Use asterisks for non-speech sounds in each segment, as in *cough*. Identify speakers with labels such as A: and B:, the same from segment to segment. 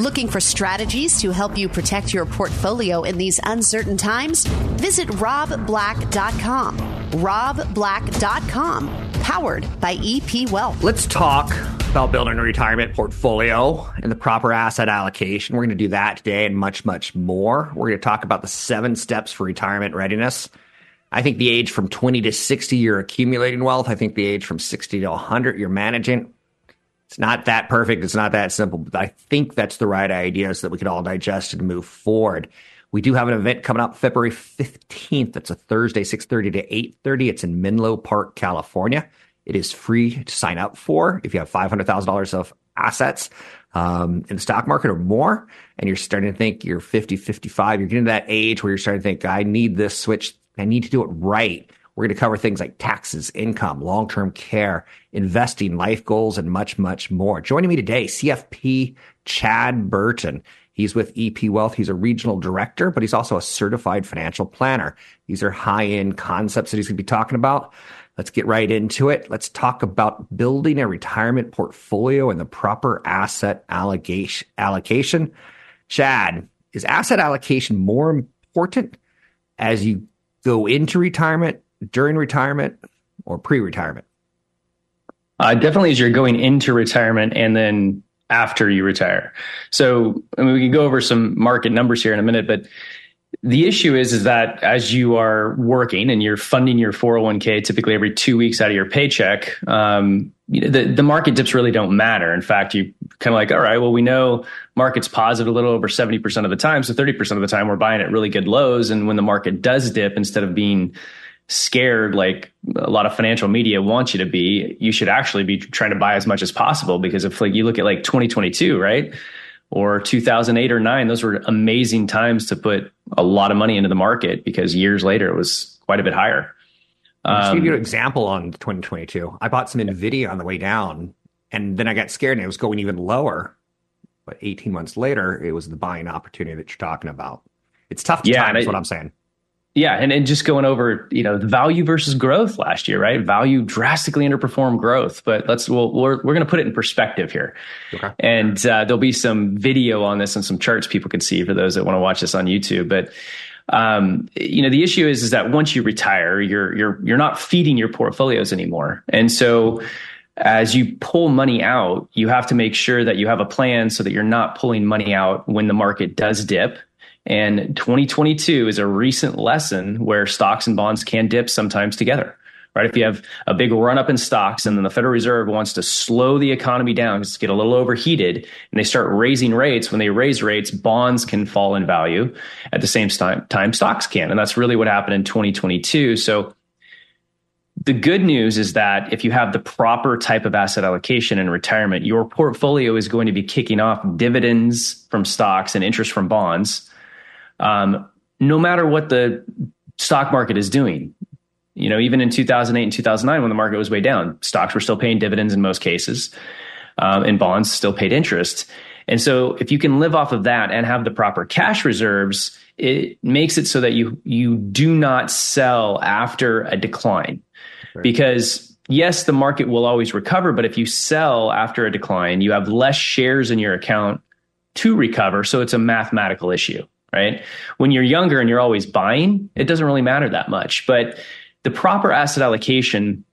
A: Looking for strategies to help you protect your portfolio in these uncertain times? Visit robblack.com. robblack.com, powered by EP Wealth.
B: Let's talk about building a retirement portfolio and the proper asset allocation. We're going to do that today and much, much more. We're going to talk about the seven steps for retirement readiness. I think the age from 20 to 60, you're accumulating wealth. I think the age from 60 to 100, you're managing. It's not that perfect. It's not that simple, but I think that's the right idea so that we can all digest and move forward. We do have an event coming up February 15th. That's a Thursday, 6.30 to 8.30. It's in Menlo Park, California. It is free to sign up for if you have $500,000 of assets um, in the stock market or more, and you're starting to think you're 50, 55, you're getting to that age where you're starting to think, I need this switch. I need to do it right. We're going to cover things like taxes, income, long term care, investing, life goals, and much, much more. Joining me today, CFP Chad Burton. He's with EP Wealth. He's a regional director, but he's also a certified financial planner. These are high end concepts that he's going to be talking about. Let's get right into it. Let's talk about building a retirement portfolio and the proper asset allocation. Chad, is asset allocation more important as you go into retirement during retirement or pre-retirement?
C: Uh, definitely as you're going into retirement and then after you retire. So I mean, we can go over some market numbers here in a minute, but the issue is is that as you are working and you're funding your 401k typically every two weeks out of your paycheck, um, you know, the, the market dips really don't matter. In fact, you kind of like, all right, well, we know market's positive a little over 70% of the time. So 30% of the time we're buying at really good lows. And when the market does dip, instead of being scared like a lot of financial media wants you to be, you should actually be trying to buy as much as possible because if like you look at like 2022, right? Or 2008 or 9, those were amazing times to put a lot of money into the market because years later it was quite a bit higher.
B: Um, I'll give you an example on 2022. I bought some Nvidia on the way down and then I got scared and it was going even lower. But 18 months later, it was the buying opportunity that you're talking about. It's tough to yeah, time, is what I'm saying.
C: Yeah, and, and just going over, you know, the value versus growth last year, right? Value drastically underperformed growth, but let's we'll, we're we're going to put it in perspective here, okay. and uh, there'll be some video on this and some charts people can see for those that want to watch this on YouTube. But um, you know, the issue is is that once you retire, you're you're you're not feeding your portfolios anymore, and so as you pull money out, you have to make sure that you have a plan so that you're not pulling money out when the market does dip and 2022 is a recent lesson where stocks and bonds can dip sometimes together. Right. If you have a big run up in stocks and then the Federal Reserve wants to slow the economy down because it's get a little overheated and they start raising rates, when they raise rates, bonds can fall in value. At the same time, time stocks can. And that's really what happened in 2022. So the good news is that if you have the proper type of asset allocation in retirement, your portfolio is going to be kicking off dividends from stocks and interest from bonds um, no matter what the stock market is doing. You know, even in 2008 and 2009, when the market was way down, stocks were still paying dividends in most cases, um, and bonds still paid interest. And so, if you can live off of that and have the proper cash reserves, it makes it so that you you do not sell after a decline, right. because yes, the market will always recover, but if you sell after a decline, you have less shares in your account to recover. So it's a mathematical issue right? When you're younger and you're always buying, it doesn't really matter that much. But the proper asset allocation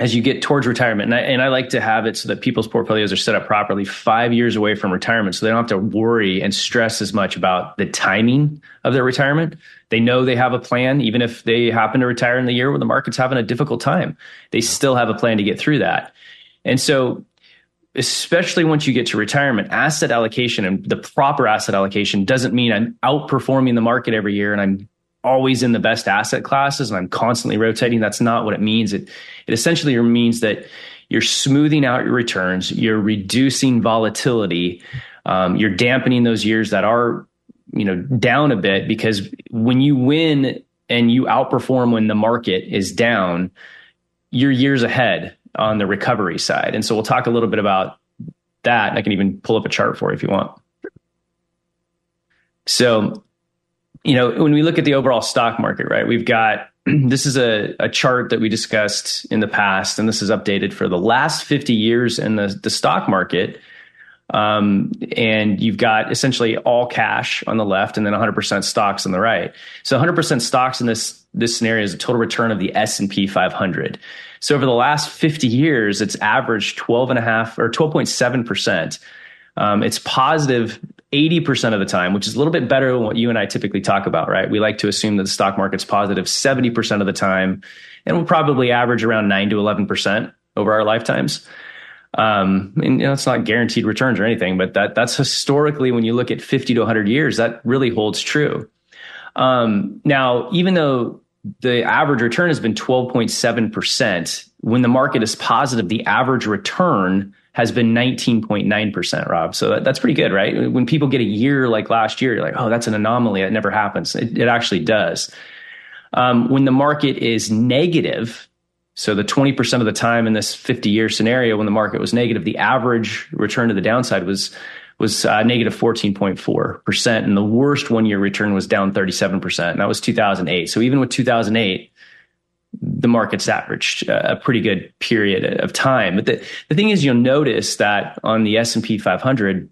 C: as you get towards retirement, and I, and I like to have it so that people's portfolios are set up properly five years away from retirement so they don't have to worry and stress as much about the timing of their retirement. They know they have a plan, even if they happen to retire in the year where the market's having a difficult time, they still have a plan to get through that. And so especially once you get to retirement, asset allocation and the proper asset allocation doesn't mean I'm outperforming the market every year and I'm always in the best asset classes and I'm constantly rotating. That's not what it means. It it essentially means that you're smoothing out your returns, you're reducing volatility, Um, you're dampening those years that are, you know, down a bit because when you win and you outperform when the market is down, you're years ahead on the recovery side. And so we'll talk a little bit about that. I can even pull up a chart for you if you want. So, you know, when we look at the overall stock market, right, we've got *clears throat* this is a, a chart that we discussed in the past, and this is updated for the last 50 years in the, the stock market. Um, and you've got essentially all cash on the left and then 100% stocks on the right. So 100% stocks in this, this scenario is a total return of the S&P 500. So over the last 50 years, it's averaged 12 and a half or 12.7%. Um, it's positive 80% of the time, which is a little bit better than what you and I typically talk about, right? We like to assume that the stock market's positive 70% of the time, and we'll probably average around 9 to 11% over our lifetimes. Um, and you know, it's not guaranteed returns or anything, but that that's historically when you look at 50 to 100 years, that really holds true. Um, now, even though the average return has been 12.7%, when the market is positive, the average return has been 19.9%, Rob. So that, that's pretty good, right? When people get a year like last year, you're like, oh, that's an anomaly. It never happens. It, it actually does. Um, when the market is negative, so the 20% of the time in this 50 year scenario, when the market was negative, the average return to the downside was was uh, negative 14.4%. And the worst one year return was down 37%. And that was 2008. So even with 2008, the market's averaged a pretty good period of time. But the, the thing is, you'll notice that on the S&P 500,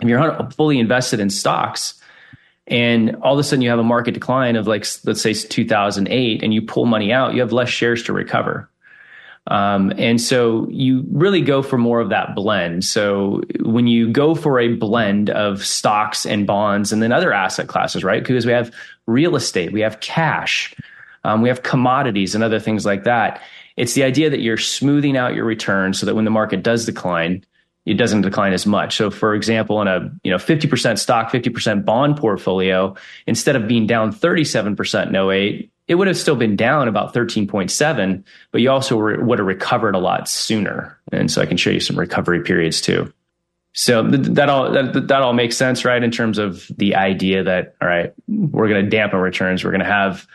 C: if you're fully invested in stocks and all of a sudden you have a market decline of like, let's say 2008 and you pull money out, you have less shares to recover. Um, and so you really go for more of that blend. So when you go for a blend of stocks and bonds and then other asset classes, right? Because we have real estate, we have cash, um, we have commodities and other things like that. It's the idea that you're smoothing out your return so that when the market does decline, it doesn't decline as much. So for example, in a, you know, 50% stock, 50% bond portfolio, instead of being down 37% in 08, it would have still been down about 13.7, but you also re- would have recovered a lot sooner. And so I can show you some recovery periods too. So th- that all that, that all makes sense, right? In terms of the idea that all right, we're going to dampen returns, we're going to have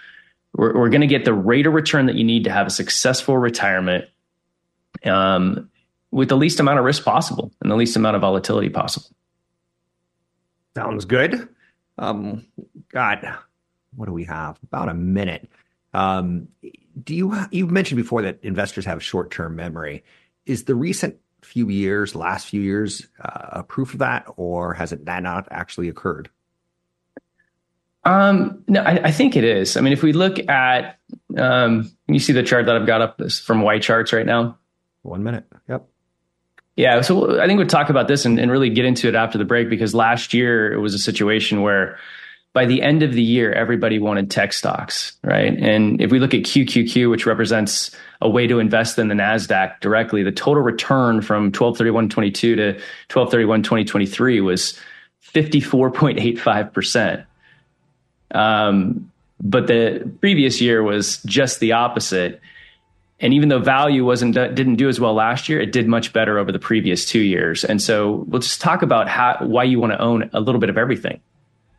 C: we're, we're going to get the rate of return that you need to have a successful retirement um, with the least amount of risk possible and the least amount of volatility possible.
B: Sounds good. Um, God, what do we have? About a minute. Um, do you you mentioned before that investors have short term memory? Is the recent few years, last few years, uh, a proof of that, or has it that not actually occurred?
C: Um, no, I, I, think it is. I mean, if we look at, um, you see the chart that I've got up this from Charts right now.
B: One minute. Yep.
C: Yeah. So I think we'll talk about this and, and really get into it after the break because last year it was a situation where by the end of the year, everybody wanted tech stocks, right? And if we look at QQQ, which represents a way to invest in the NASDAQ directly, the total return from 1231.22 to 1231.2023 was 54.85%. Um, but the previous year was just the opposite. And even though value wasn't didn't do as well last year, it did much better over the previous two years. And so we'll just talk about how why you want to own a little bit of everything.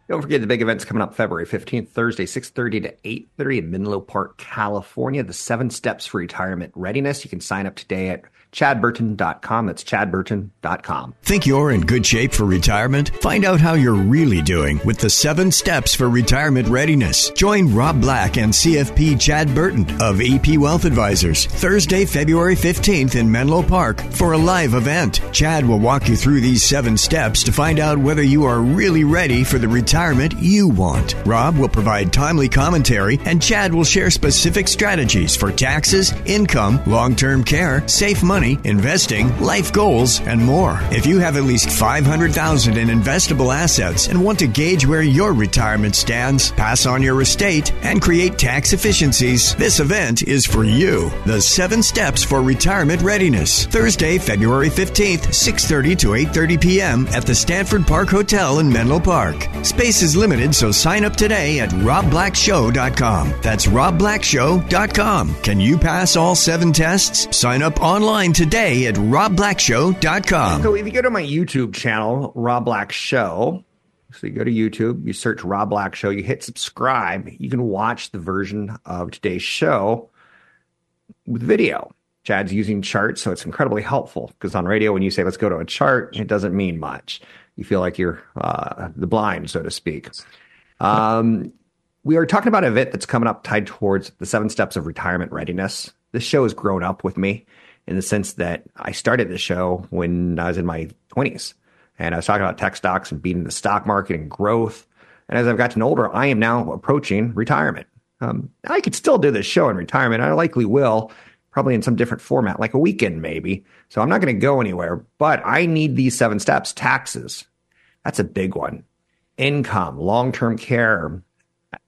B: Don't forget the big events coming up February 15th, Thursday, 6.30 to 8.30 in Menlo Park, California. The seven steps for retirement readiness. You can sign up today at chadburton.com. That's chadburton.com.
D: Think you're in good shape for retirement? Find out how you're really doing with the seven steps for retirement readiness. Join Rob Black and CFP Chad Burton of EP Wealth Advisors Thursday, February 15th in Menlo Park for a live event. Chad will walk you through these seven steps to find out whether you are really ready for the retirement you want. Rob will provide timely commentary and Chad will share specific strategies for taxes, income, long-term care, safe money, money, investing, life goals, and more. If you have at least 500,000 in investable assets and want to gauge where your retirement stands, pass on your estate, and create tax efficiencies, this event is for you. The 7 Steps for Retirement Readiness. Thursday, February 15th, 6:30 to 8:30 p.m. at the Stanford Park Hotel in Menlo Park. Space is limited, so sign up today at robblackshow.com. That's robblackshow.com. Can you pass all 7 tests? Sign up online today at robblackshow.com.
B: So if you go to my YouTube channel, Rob Black Show, so you go to YouTube, you search Rob Black Show, you hit subscribe, you can watch the version of today's show with video. Chad's using charts, so it's incredibly helpful because on radio, when you say let's go to a chart, it doesn't mean much. You feel like you're uh, the blind, so to speak. Um, we are talking about an event that's coming up tied towards the seven steps of retirement readiness. This show has grown up with me in the sense that I started the show when I was in my 20s. And I was talking about tech stocks and beating the stock market and growth. And as I've gotten older, I am now approaching retirement. Um, I could still do this show in retirement. I likely will, probably in some different format, like a weekend maybe. So I'm not going to go anywhere, but I need these seven steps. Taxes, that's a big one. Income, long term care.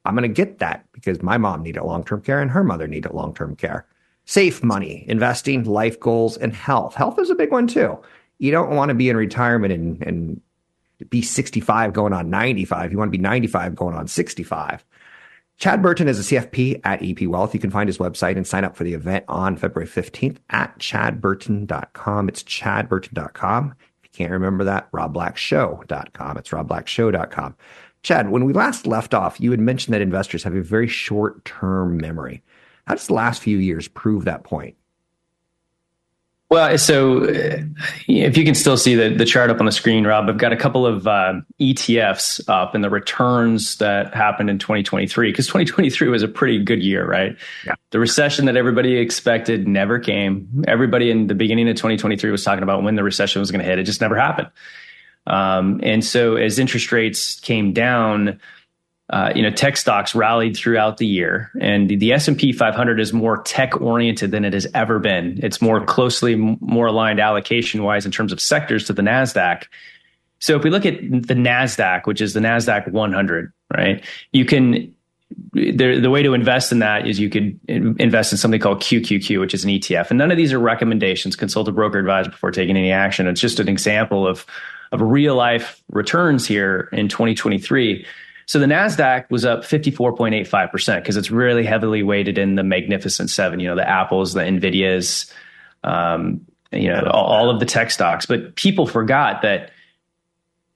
B: I'm going to get that because my mom needed long term care and her mother needed long term care. Safe money, investing, life goals, and health. Health is a big one too. You don't want to be in retirement and, and be 65 going on 95. You want to be 95 going on 65. Chad Burton is a CFP at EP Wealth. You can find his website and sign up for the event on February 15th at chadburton.com. It's chadburton.com. If you can't remember that, robblackshow.com. It's robblackshow.com. Chad, when we last left off, you had mentioned that investors have a very short term memory. How does the last few years prove that point?
C: Well, so if you can still see the, the chart up on the screen, Rob, I've got a couple of uh, ETFs up and the returns that happened in 2023, because 2023 was a pretty good year, right? Yeah. The recession that everybody expected never came. Everybody in the beginning of 2023 was talking about when the recession was going to hit. It just never happened. Um, and so as interest rates came down, uh, you know, tech stocks rallied throughout the year, and the, the S and P 500 is more tech oriented than it has ever been. It's more closely, more aligned allocation wise in terms of sectors to the Nasdaq. So if we look at the Nasdaq, which is the Nasdaq 100, right? You can the, the way to invest in that is you could invest in something called QQQ, which is an ETF. And none of these are recommendations. Consult a broker advisor before taking any action. It's just an example of of real life returns here in 2023. So the NASDAQ was up 54.85% because it's really heavily weighted in the magnificent seven, you know, the Apples, the NVIDIAs, um, you know, all of the tech stocks. But people forgot that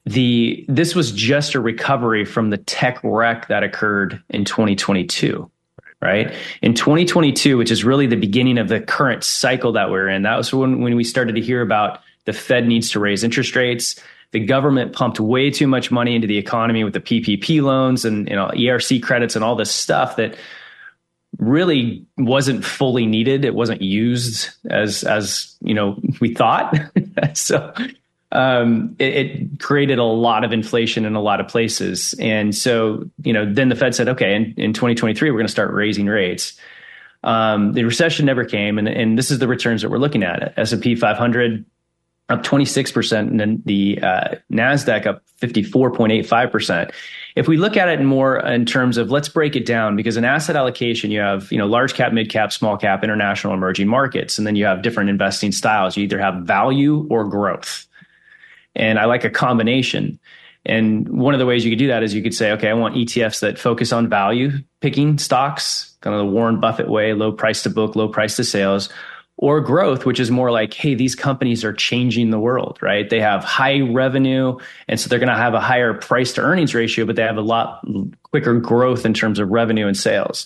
C: the this was just a recovery from the tech wreck that occurred in 2022 right in 2022 which is really the beginning of the current cycle that we're in that was when, when we started to hear about the fed needs to raise interest rates the government pumped way too much money into the economy with the PPP loans and you know ERC credits and all this stuff that really wasn't fully needed. It wasn't used as as you know we thought. *laughs* so um, it, it, created a lot of inflation in a lot of places. And so you know then the Fed said, okay, in, in 2023 we're going to start raising rates. Um, the recession never came, and, and this is the returns that we're looking at. S and P 500 up 26%, and then the uh, NASDAQ up 54.85%. If we look at it more in terms of let's break it down, because in asset allocation, you have, you know, large cap, mid cap, small cap, international emerging markets, and then you have different investing styles. You either have value or growth. And I like a combination. And one of the ways you could do that is you could say, okay, I want ETFs that focus on value picking stocks, kind of the Warren Buffett way, low price to book, low price to sales or growth, which is more like, hey, these companies are changing the world, right? They have high revenue, and so they're going to have a higher price to earnings ratio, but they have a lot quicker growth in terms of revenue and sales.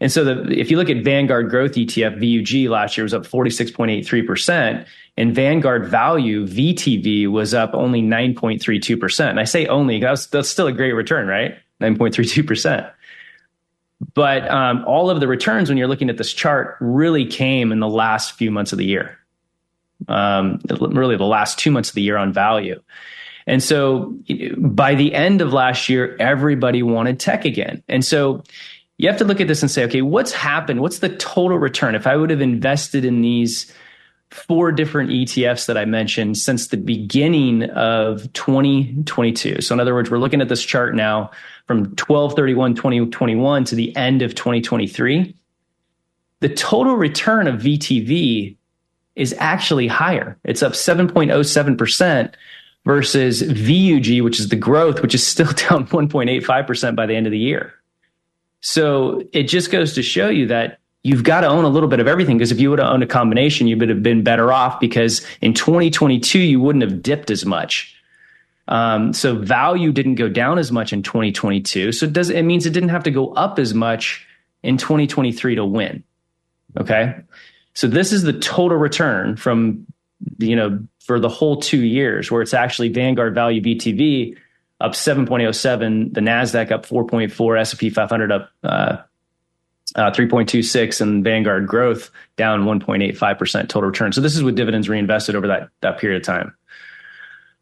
C: And so, the, if you look at Vanguard Growth ETF, VUG last year was up 46.83%, and Vanguard Value, VTV, was up only 9.32%. And I say only, that's, that's still a great return, right? 9.32%. But um, all of the returns, when you're looking at this chart, really came in the last few months of the year. Um, really, the last two months of the year on value. And so by the end of last year, everybody wanted tech again. And so you have to look at this and say, okay, what's happened? What's the total return? If I would have invested in these four different ETFs that I mentioned since the beginning of 2022. So in other words, we're looking at this chart now from 12 31 2021 to the end of 2023. The total return of VTV is actually higher. It's up 7.07% versus VUG, which is the growth, which is still *laughs* down 1.85% by the end of the year. So it just goes to show you that you've got to own a little bit of everything because if you would have owned a combination, you would have been better off because in 2022, you wouldn't have dipped as much. Um, so value didn't go down as much in 2022. So it does it means it didn't have to go up as much in 2023 to win. Okay. So this is the total return from, you know, for the whole two years where it's actually Vanguard value VTV up 7.07, the NASDAQ up 4.4, S&P 500 up, uh, uh, 3.26 and Vanguard growth down 1.85% total return. So this is with dividends reinvested over that, that period of time.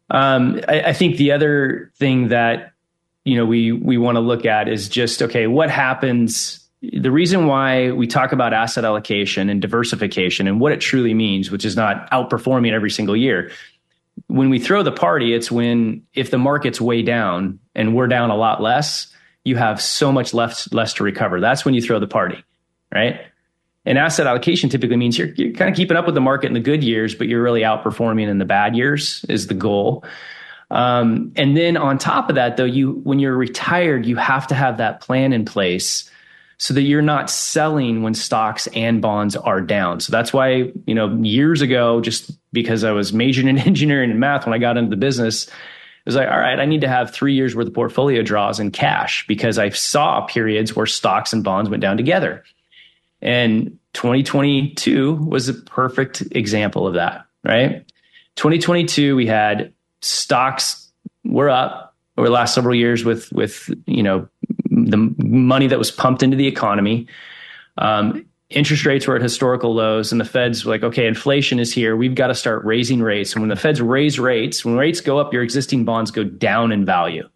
C: Um, I, I think the other thing that, you know, we, we want to look at is just, okay, what happens the reason why we talk about asset allocation and diversification and what it truly means, which is not outperforming every single year. When we throw the party, it's when if the market's way down and we're down a lot less, you have so much left less to recover. That's when you throw the party, right? And asset allocation typically means you're, you're kind of keeping up with the market in the good years, but you're really outperforming in the bad years is the goal. Um, and then on top of that, though, you when you're retired, you have to have that plan in place so that you're not selling when stocks and bonds are down. So that's why, you know, years ago, just because I was majoring in *laughs* engineering and math when I got into the business, was like, all right, I need to have three years worth of portfolio draws in cash because I saw periods where stocks and bonds went down together. And 2022 was a perfect example of that, right? 2022, we had stocks were up over the last several years with, with, you know, the money that was pumped into the economy. Um, interest rates were at historical lows, and the Fed's were like, okay, inflation is here. We've got to start raising rates. And when the Feds raise rates, when rates go up, your existing bonds go down in value.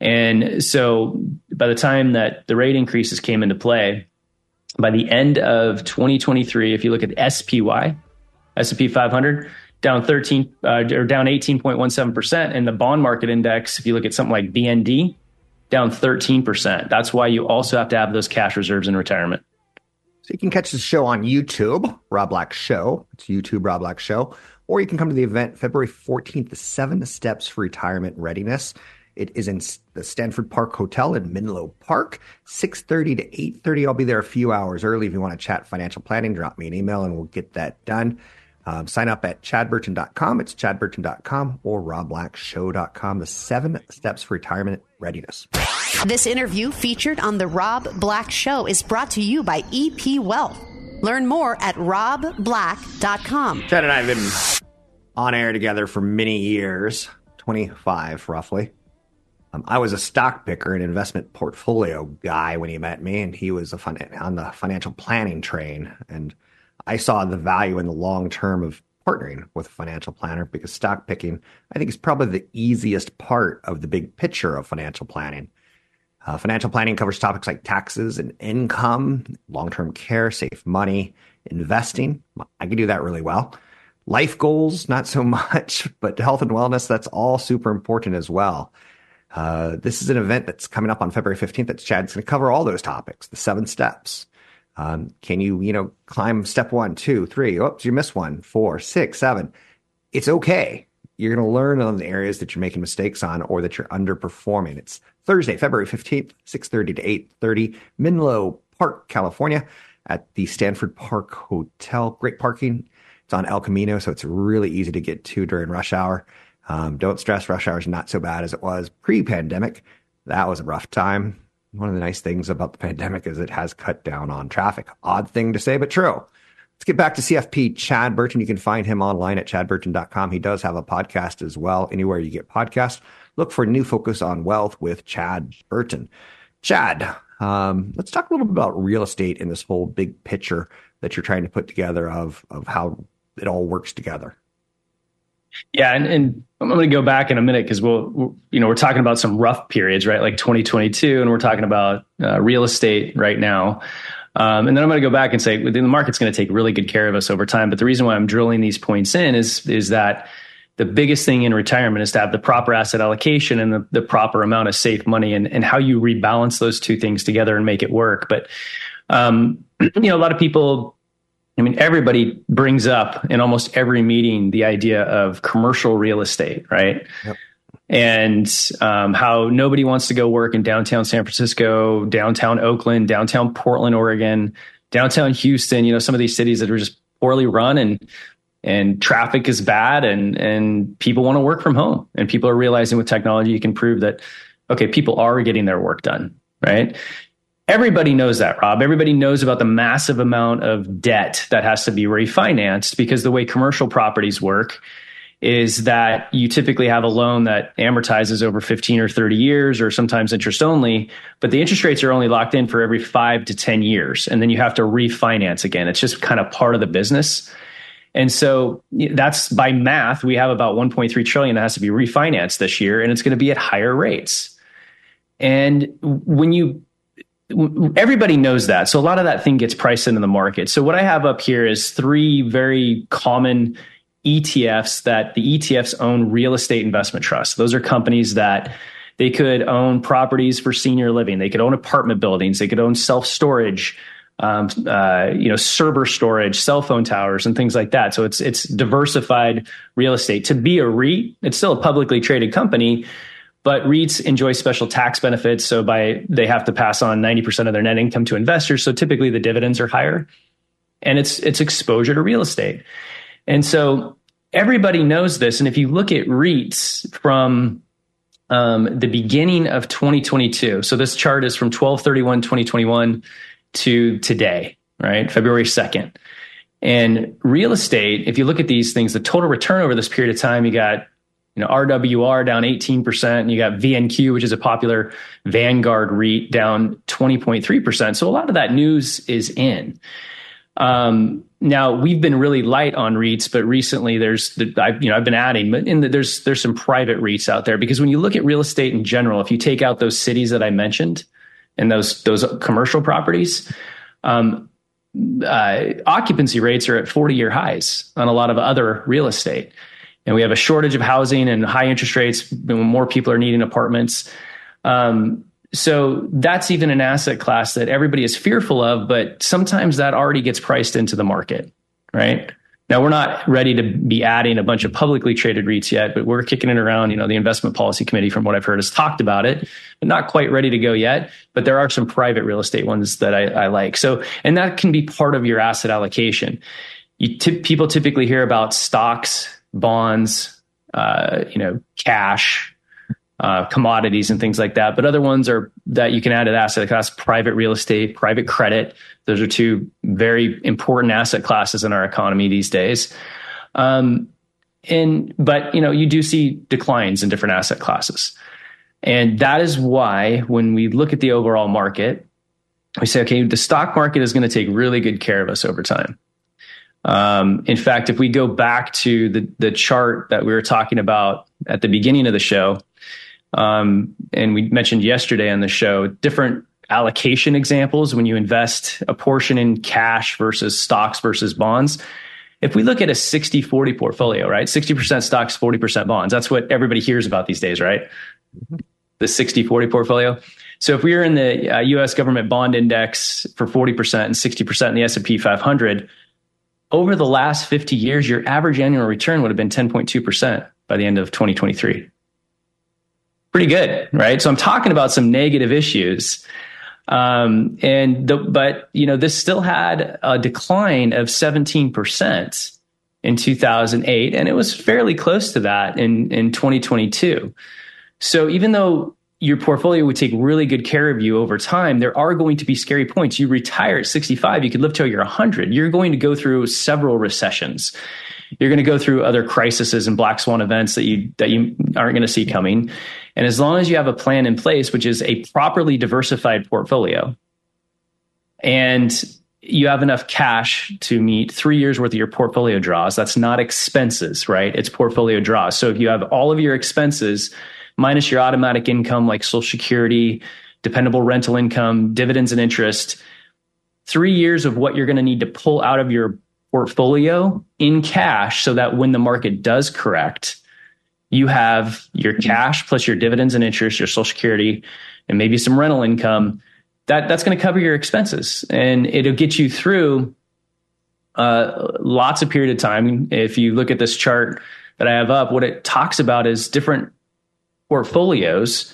C: And so by the time that the rate increases came into play, by the end of 2023, if you look at SPY, S&P 500, down 13 uh, or down 18.17%, and the bond market index, if you look at something like BND, down 13%. That's why you also have to have those cash reserves in retirement.
B: So you can catch the show on YouTube, Rob Black Show. It's YouTube Rob Black Show. Or you can come to the event February 14th, the seven steps for retirement readiness. It is in the Stanford Park Hotel in Menlo Park, 6.30 to 8.30. I'll be there a few hours early if you want to chat financial planning. Drop me an email and we'll get that done. Um, sign up at chadburton.com. It's chadburton.com or robblackshow.com. The seven steps for retirement readiness.
A: This interview featured on The Rob Black Show is brought to you by EP Wealth. Learn more at robblack.com.
B: Chad and I have been on air together for many years 25 roughly. Um, I was a stock picker and investment portfolio guy when he met me, and he was fun- on the financial planning train. And I saw the value in the long term of partnering with a financial planner because stock picking, I think, is probably the easiest part of the big picture of financial planning. Uh, financial planning covers topics like taxes and income, long term care, safe money, investing. I can do that really well. Life goals, not so *laughs* much, but health and wellness, that's all super important as well. Uh, this is an event that's coming up on February 15th that Chad's going to cover all those topics, the seven steps. Um, can you, you know, climb step one, two, three? Oops, you missed one, four, six, seven. It's okay. You're going to learn on the areas that you're making mistakes on or that you're underperforming. It's Thursday, February 15th, 6.30 to 8.30, Menlo Park, California at the Stanford Park Hotel. Great parking. It's on El Camino, so it's really easy to get to during rush hour. Um, don't stress, rush hour is not so bad as it was pre-pandemic. That was a rough time one of the nice things about the pandemic is it has cut down on traffic. Odd thing to say, but true. Let's get back to CFP Chad Burton. You can find him online at chadburton.com. He does have a podcast as well. Anywhere you get podcasts, look for New Focus on Wealth with Chad Burton. Chad, um, let's talk a little bit about real estate in this whole big picture that you're trying to put together of, of how it all works together.
C: Yeah, and, and I'm going to go back in a minute because we'll, you know, we're talking about some rough periods, right? Like 2022, and we're talking about uh, real estate right now. Um, and then I'm going to go back and say the market's going to take really good care of us over time. But the reason why I'm drilling these points in is is that the biggest thing in retirement is to have the proper asset allocation and the, the proper amount of safe money and, and how you rebalance those two things together and make it work. But um, *clears throat* you know, a lot of people I mean, everybody brings up in almost every meeting the idea of commercial real estate, right? Yep. And um, how nobody wants to go work in downtown San Francisco, downtown Oakland, downtown Portland, Oregon, downtown Houston, you know, some of these cities that are just poorly run and and traffic is bad and and people want to work from home and people are realizing with technology you can prove that okay people are getting their work done right everybody knows that rob. Everybody knows about the massive amount of debt that has to be refinanced because the way commercial properties work is that you typically have a loan that amortizes over 15 or 30 years or sometimes interest only but the interest rates are only locked in for every 5 to 10 years and then you have to refinance again. It's just kind of part of the business. And so that's by math, we have about 1.3 trillion that has to be refinanced this year, and it's going to be at higher rates. And when you everybody knows that. So a lot of that thing gets priced into the market. So what I have up here is three very common ETFs that the ETFs own real estate investment trusts. Those are companies that they could own properties for senior living. They could own apartment buildings. They could own self storage um, uh, you know, server storage, cell phone towers, and things like that. So it's it's diversified real estate. To be a REIT, it's still a publicly traded company, but REITs enjoy special tax benefits. So by they have to pass on ninety percent of their net income to investors. So typically the dividends are higher, and it's it's exposure to real estate. And so everybody knows this. And if you look at REITs from um, the beginning of 2022, so this chart is from 1231 2021 to today, right? February 2nd. And real estate, if you look at these things, the total return over this period of time, you got you know RWR down 18%, and you got VNQ, which is a popular Vanguard REIT, down 20.3%. So a lot of that news is in. Um, now we've been really light on REITs, but recently there's the, I, you know I've been adding, but in the, there's there's some private REITs out there because when you look at real estate in general, if you take out those cities that I mentioned, and those those commercial properties, um, uh, occupancy rates are at 40 year highs on a lot of other real estate. And we have a shortage of housing and high interest rates. More people are needing apartments. Um, so that's even an asset class that everybody is fearful of, but sometimes that already gets priced into the market, right? Now we're not ready to be adding a bunch of publicly traded REITs yet, but we're kicking it around. You know, the investment policy committee, from what I've heard, has talked about it, but not quite ready to go yet. But there are some private real estate ones that I, I like. So, and that can be part of your asset allocation. You t- people typically hear about stocks, bonds, uh, you know, cash, uh, commodities and things like that. But other ones are that you can add to asset class, private real estate, private credit. Those are two very important asset classes in our economy these days. Um, and but you know you do see declines in different asset classes, and that is why when we look at the overall market, we say, okay, the stock market is going to take really good care of us over time. Um, in fact, if we go back to the the chart that we were talking about at the beginning of the show, um, and we mentioned yesterday on the show different allocation examples when you invest a portion in cash versus stocks versus bonds. If we look at a 60 40 portfolio, right? 60% stocks, 40% bonds. That's what everybody hears about these days, right? The 60 40 portfolio. So if we were in the uh, US government bond index for 40% and 60% in the S&P 500, over the last 50 years your average annual return would have been 10.2% by the end of 2023 pretty good, right? So I'm talking about some negative issues. Um, and the, but you know, this still had a decline of 17% in 2008, and it was fairly close to that in, in 2022. So even though your portfolio would take really good care of you over time, there are going to be scary points. You retire at 65, you could live till you're 100. You're going to go through several recessions. You're going to go through other crises and black swan events that you that you aren't going to see coming. And as long as you have a plan in place, which is a properly diversified portfolio, and you have enough cash to meet three years worth of your portfolio draws, that's not expenses, right? It's portfolio draws. So if you have all of your expenses minus your automatic income like Social Security, dependable rental income, dividends and interest, three years of what you're going to need to pull out of your portfolio in cash so that when the market does correct, you have your cash plus your dividends and interest, your social security, and maybe some rental income. That that's going to cover your expenses and it'll get you through uh, lots of period of time. If you look at this chart that I have up, what it talks about is different portfolios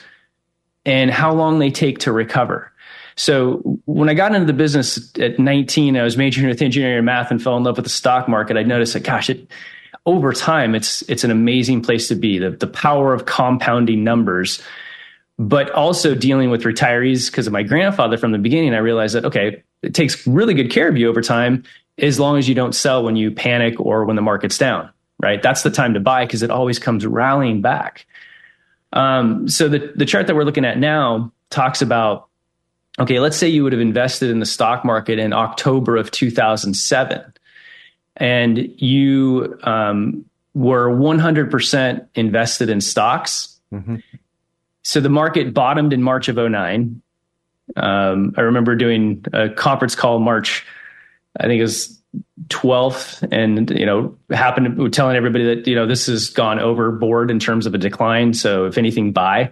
C: and how long they take to recover. So when I got into the business at 19, I was majoring with engineering and math and fell in love with the stock market. I noticed that, gosh, it, over time, it's it's an amazing place to be. The, the power of compounding numbers, but also dealing with retirees because of my grandfather from the beginning. I realized that okay, it takes really good care of you over time as long as you don't sell when you panic or when the market's down. Right, that's the time to buy because it always comes rallying back. Um, so the the chart that we're looking at now talks about okay, let's say you would have invested in the stock market in October of 2007 and you um, were 100% invested in stocks. Mm-hmm. So the market bottomed in March of 09. Um, I remember doing a conference call March, I think it was 12th, and you know, happened to, telling everybody that you know this has gone overboard in terms of a decline. So if anything, buy.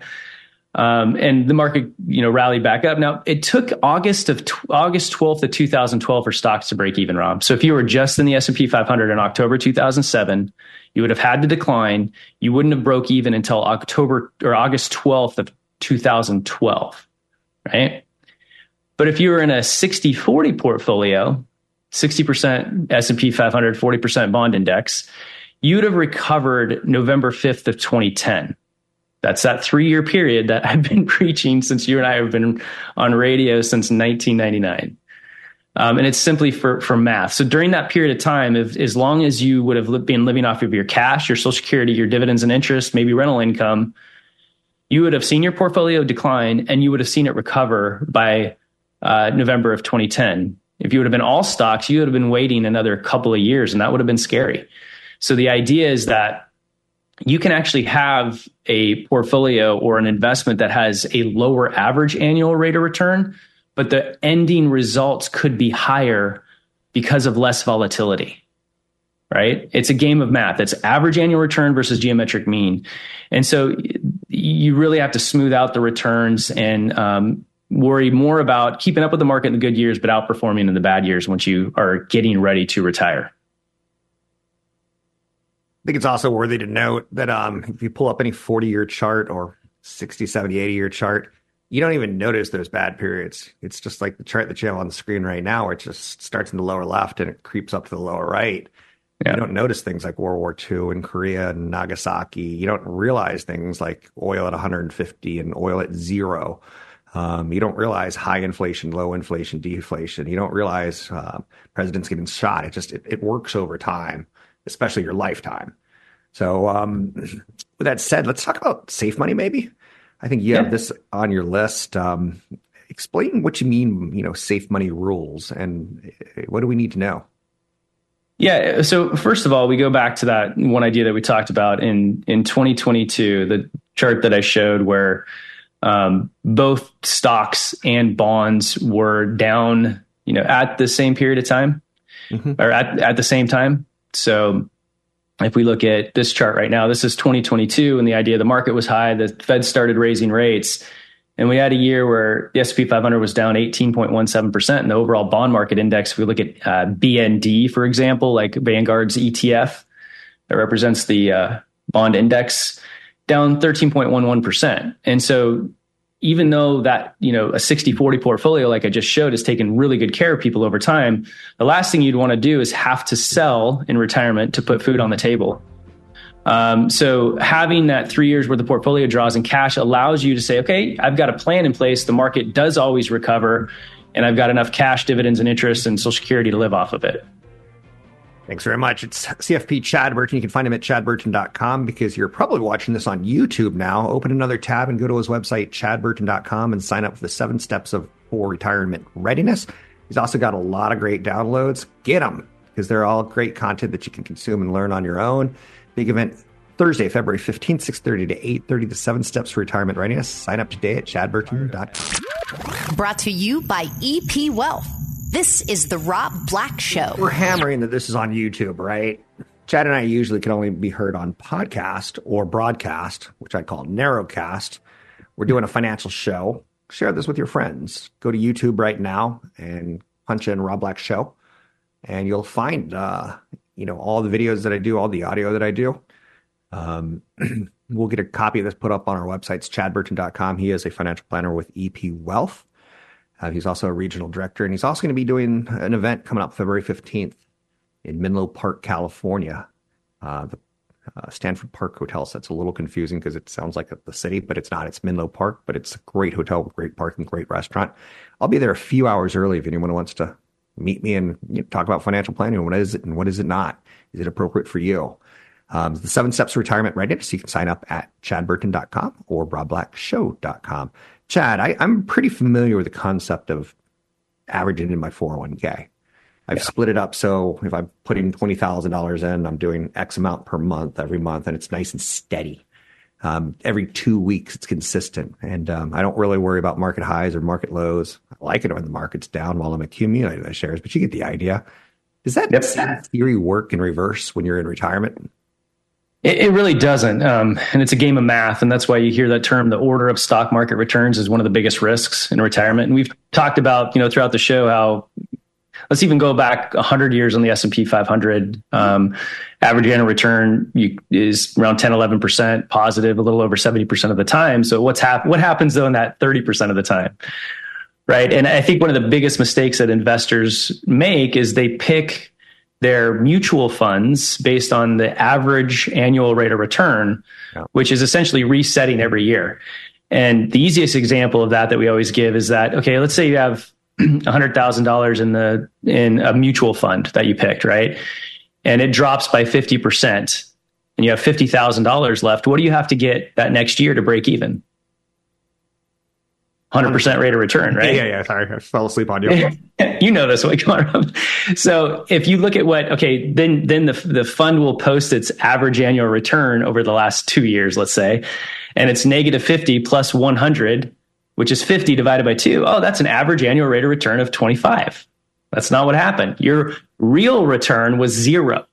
C: Um, and the market, you know, rallied back up. Now it took August of August 12th of 2012 for stocks to break even, Rob. So if you were just in the S&P 500 in October 2007, you would have had to decline. You wouldn't have broke even until October or August 12th of 2012, right? But if you were in a 60-40 portfolio, 60% S&P 500, 40% bond index, you'd have recovered November 5th of 2010 that's that three year period that *laughs* I've been preaching since you and I have been on radio since 1999. Um, and it's simply for, for math. So during that period of time, if, as long as you would have been living off of your cash, your social security, your dividends and interest, maybe rental income, you would have seen your portfolio decline and you would have seen it recover by uh, November of 2010. If you would have been all stocks, you would have been waiting another couple of years and that would have been scary. So the idea is that you can actually have a portfolio or an investment that has a lower average annual rate of return, but the ending results could be higher because of less volatility. Right? It's a game of math. It's average annual return versus geometric mean. And so you really have to smooth out the returns and um, worry more about keeping up with the market in the good years, but outperforming in the bad years once you are getting ready to retire I
B: think it's also worthy to note that um, if you pull up any 40 year chart or 60, 70, 80 year chart, you don't even notice those bad periods. It's just like the chart that you have on the screen right now, where it just starts in the lower left and it creeps up to the lower right. Yeah. You don't notice things like World War II and Korea and Nagasaki. You don't realize things like oil at 150 and oil at zero. Um, you don't realize high inflation, low inflation, deflation. You don't realize uh, presidents getting shot. It just it, it works over time especially your lifetime. So, um, with that said, let's talk about safe money. Maybe I think you yeah. have this on your list. Um, explain what you mean, you know, safe money rules, and uh, what do we need to know?
C: Yeah. So first of all, we go back to that one idea that we talked about in in 2022, the chart that I showed where um, both stocks and bonds were down, you know, at the same period of time mm-hmm. or at, at the same time. So if we look at this chart right now, this is 2022, and the idea the market was high, the Fed started raising rates, and we had a year where the S&P 500 was down 18.17%, and the overall bond market index, if we look at uh, BND, for example, like Vanguard's ETF that represents the uh, bond index, down 13.11%. And so even though that, you know, a 60 40 portfolio, like I just showed, has taken really good care of people over time, the last thing you'd want to do is have to sell in retirement to put food on the table. Um, so having that three years worth of portfolio draws in cash allows you to say, okay, I've got a plan in place. The market does always recover, and I've got enough cash, dividends, and interest and Social Security to live off of it.
B: Thanks very much. It's CFP Chad Burton. You can find him at chadburton.com because you're probably watching this on YouTube now. Open another tab and go to his website, chadburton.com, and sign up for the seven steps of for retirement readiness. He's also got a lot of great downloads. Get them because they're all great content that you can consume and learn on your own. Big event Thursday, February 15th, 6.30 to 8.30, the seven steps for retirement readiness. Sign up today at chadburton.com.
A: Brought to you by EP Wealth. This is the Rob Black Show.
B: We're hammering that this is on YouTube, right? Chad and I usually can only be heard on podcast or broadcast, which I call narrowcast. We're doing a financial show. Share this with your friends. Go to YouTube right now and punch in Rob Black Show, and you'll find uh, you know all the videos that I do, all the audio that I do. Um, *clears throat* we'll get a copy of this put up on our website, chadburton.com. He is a financial planner with EP Wealth. Uh, he's also a regional director, and he's also going to be doing an event coming up February 15th in Menlo Park, California. Uh, the uh, Stanford Park Hotel. So it's a little confusing because it sounds like the city, but it's not. It's Menlo Park, but it's a great hotel great parking, great restaurant. I'll be there a few hours early if anyone wants to meet me and you know, talk about financial planning. What is it and what is it not? Is it appropriate for you? Um, the seven steps retirement readiness. You can sign up at chadburton.com or robblackshow.com. Chad, I, I'm pretty familiar with the concept of averaging in my 401k. I've yeah. split it up. So if I'm putting $20,000 in, I'm doing X amount per month every month and it's nice and steady. Um, every two weeks, it's consistent. And um, I don't really worry about market highs or market lows. I like it when the market's down while I'm accumulating the shares, but you get the idea. Does that, yep. theory work in reverse when you're in retirement?
C: It, it really doesn't. Um, and it's a game of math. And that's why you hear that term, the order of stock market returns is one of the biggest risks in retirement. And we've talked about, you know, throughout the show, how let's even go back 100 years on the S&P 500. Um, average annual return you, is around 10, 11% positive, a little over 70% of the time. So what's hap- what happens though in that 30% of the time? Right. And I think one of the biggest mistakes that investors make is they pick their mutual funds based on the average annual rate of return, yeah. which is essentially resetting every year. And the easiest example of that that we always give is that, okay, let's say you have *clears throat* $100,000 in the in a mutual fund that you picked, right? And it drops by 50% and you have $50,000 left. What do you have to get that next year to break even? 100% rate of return, right?
B: Yeah, yeah, sorry. I fell asleep on you. *laughs*
C: you know this way, on. So if you look at what, okay, then, then the, the fund will post its average annual return over the last two years, let's say, and it's negative 50 plus 100 which is 50 divided by two. Oh, that's an average annual rate of return of 25. That's not what happened. Your real return was zero,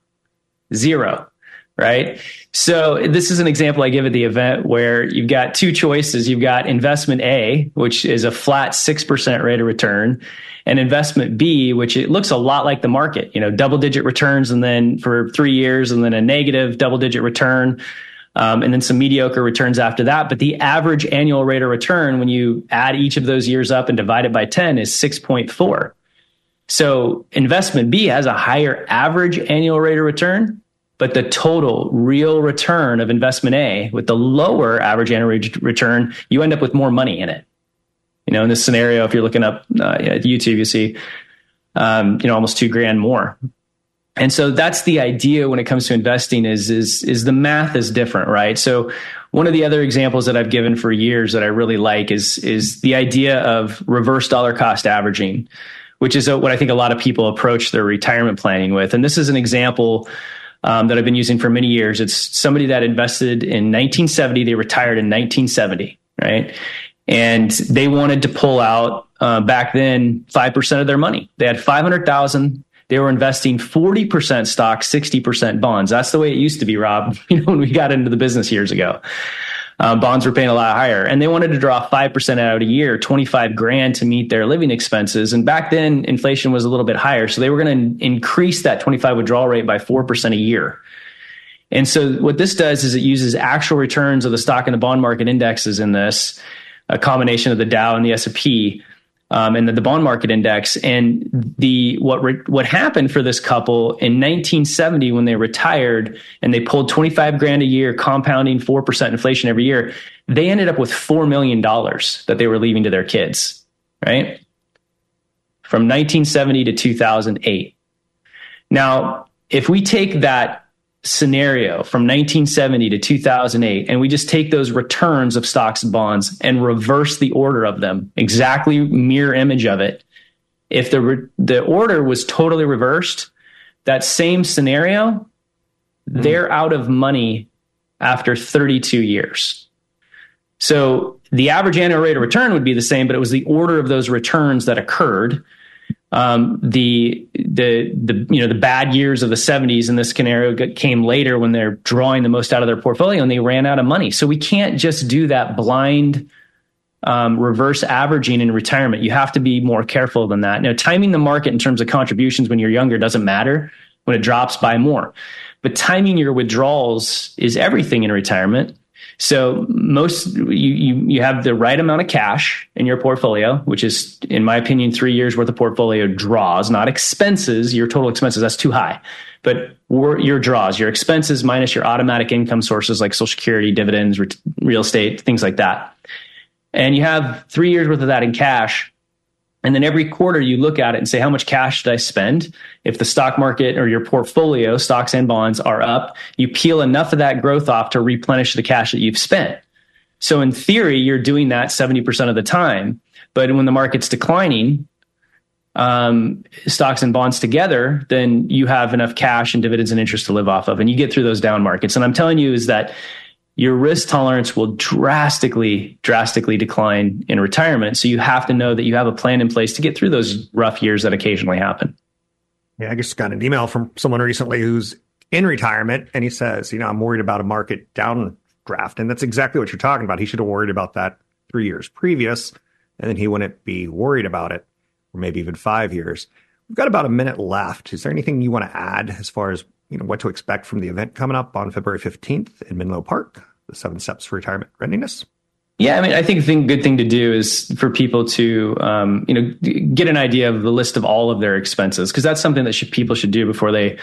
C: zero, right? So this is an example I give at the event where you've got two choices. You've got investment A, which is a flat 6% rate of return and investment B, which it looks a lot like the market, you know, double digit returns and then for three years and then a negative double digit return um, and then some mediocre returns after that. But the average annual rate of return, when you add each of those years up and divide it by 10, is 6.4. So investment B has a higher average annual rate of return, but the total real return of investment A with the lower average annual return, you end up with more money in it. You know, in this scenario, if you're looking up uh, YouTube, you see, um, you know, almost two grand more. And so that's the idea when it comes to investing is is is the math is different right? So one of the other examples that i've given for years that i really like is is the idea of reverse dollar cost averaging which is what i think a lot of people approach their retirement planning with. And this is an example um, that i've been using for many years. It's somebody that invested in 1970 they retired in 1970 right? And they wanted to pull out uh, back then 5% of their money. They had 500000 they were investing 40% stock, 60% bonds. That's the way it used to be, Rob, *laughs* you know, when we got into the business years ago. Um, bonds were paying a lot higher and they wanted to draw 5% out a year, 25 grand to meet their living expenses. And back then inflation was a little bit higher. So they were going to increase that 25 withdrawal rate by 4% a year. And so what this does is it uses actual returns of the stock and the bond market indexes in this, a combination of the Dow and the S&P um, and the, the, bond market index. And the what re, what happened for this couple in 1970 when they retired and they pulled 25 grand a year, compounding four percent inflation every year, they ended up with four million dollars that they were leaving to their kids. Right from 1970 to 2008. Now, if we take that scenario from 1970 to 2008 and we just take those returns of stocks and bonds and reverse the order of them exactly mirror image of it. If the re- the order was totally reversed that same scenario mm. they're out of money after 32 years. So the average annual rate of return would be the same but it was the order of those returns that occurred um, the the the you know the bad years of the 70s in this scenario came later when they're drawing the most out of their portfolio and they ran out of money. So we can't just do that blind um, reverse averaging in retirement. You have to be more careful than that. Now, timing the market in terms of contributions when you're younger doesn't matter. When it drops, buy more. But timing your withdrawals is everything in retirement So most you, you you have the right amount of cash in your portfolio, which is, in my opinion, three years worth of portfolio draws, not expenses. Your total expenses that's too high, but your draws, your expenses minus your automatic income sources like Social Security, dividends, real estate, things like that, and you have three years worth of that in cash. And then every quarter you look at it and say, how much cash did I spend? If the stock market or your portfolio, stocks and bonds are up, you peel enough of that growth off to replenish the cash that you've spent. So in theory, you're doing that 70% of the time. But when the market's declining, um, stocks and bonds together, then you have enough cash and dividends and interest to live off of. And you get through those down markets. And I'm telling you is that your risk tolerance will drastically, drastically decline in retirement. So you have to know that you have a plan in place to get through those rough years that occasionally happen.
B: Yeah, I just got an email from someone recently who's in retirement and he says, you know, I'm worried about a market downdraft. And that's exactly what you're talking about. He should have worried about that three years previous, and then he wouldn't be worried about it, or maybe even five years. We've got about a minute left. Is there anything you want to add as far as you know what to expect from the event coming up on February 15th in Menlo Park, the seven steps for retirement readiness.
C: Yeah, I mean, I think the good thing to do is for people to, um, you know, get an idea of the list of all of their expenses because that's something that should, people should do before they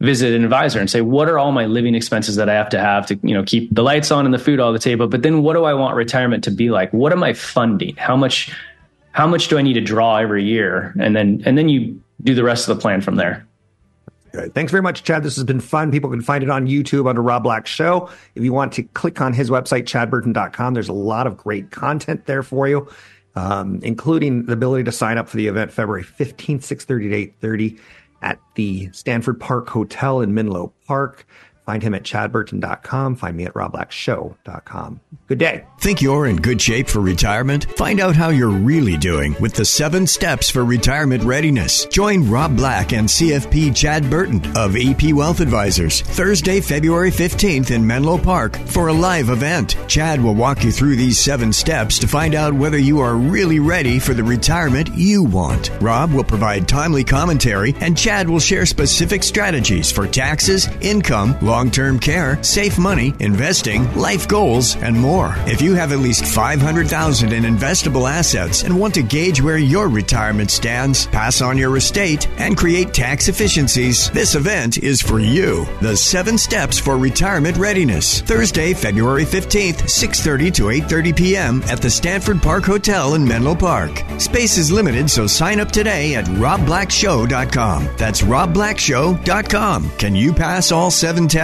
C: visit an advisor and say, what are all my living expenses that I have to have to, you know, keep the lights on and the food on the table? But then, what do I want retirement to be like? What am I funding? How much, how much do I need to draw every year? And then, and then you do the rest of the plan from there.
B: Good. Thanks very much, Chad. This has been fun. People can find it on YouTube under Rob Black Show. If you want to click on his website, chadburton.com, there's a lot of great content there for you, um, including the ability to sign up for the event February 15th, 6.30 to 8.30 at the Stanford Park Hotel in Menlo Park. Find him at chadburton.com. Find me at robblackshow.com. Good day.
D: Think you're in good shape for retirement? Find out how you're really doing with the seven steps for retirement readiness. Join Rob Black and CFP Chad Burton of EP Wealth Advisors Thursday, February 15th in Menlo Park for a live event. Chad will walk you through these seven steps to find out whether you are really ready for the retirement you want. Rob will provide timely commentary and Chad will share specific strategies for taxes, income, long term care, safe money, investing, life goals, and more. If you have at least 500,000 in investable assets and want to gauge where your retirement stands, pass on your estate, and create tax efficiencies, this event is for you. The 7 Steps for Retirement Readiness. Thursday, February 15th, 6:30 to 8:30 p.m. at the Stanford Park Hotel in Menlo Park. Space is limited, so sign up today at robblackshow.com. That's robblackshow.com. Can you pass all 7 tests?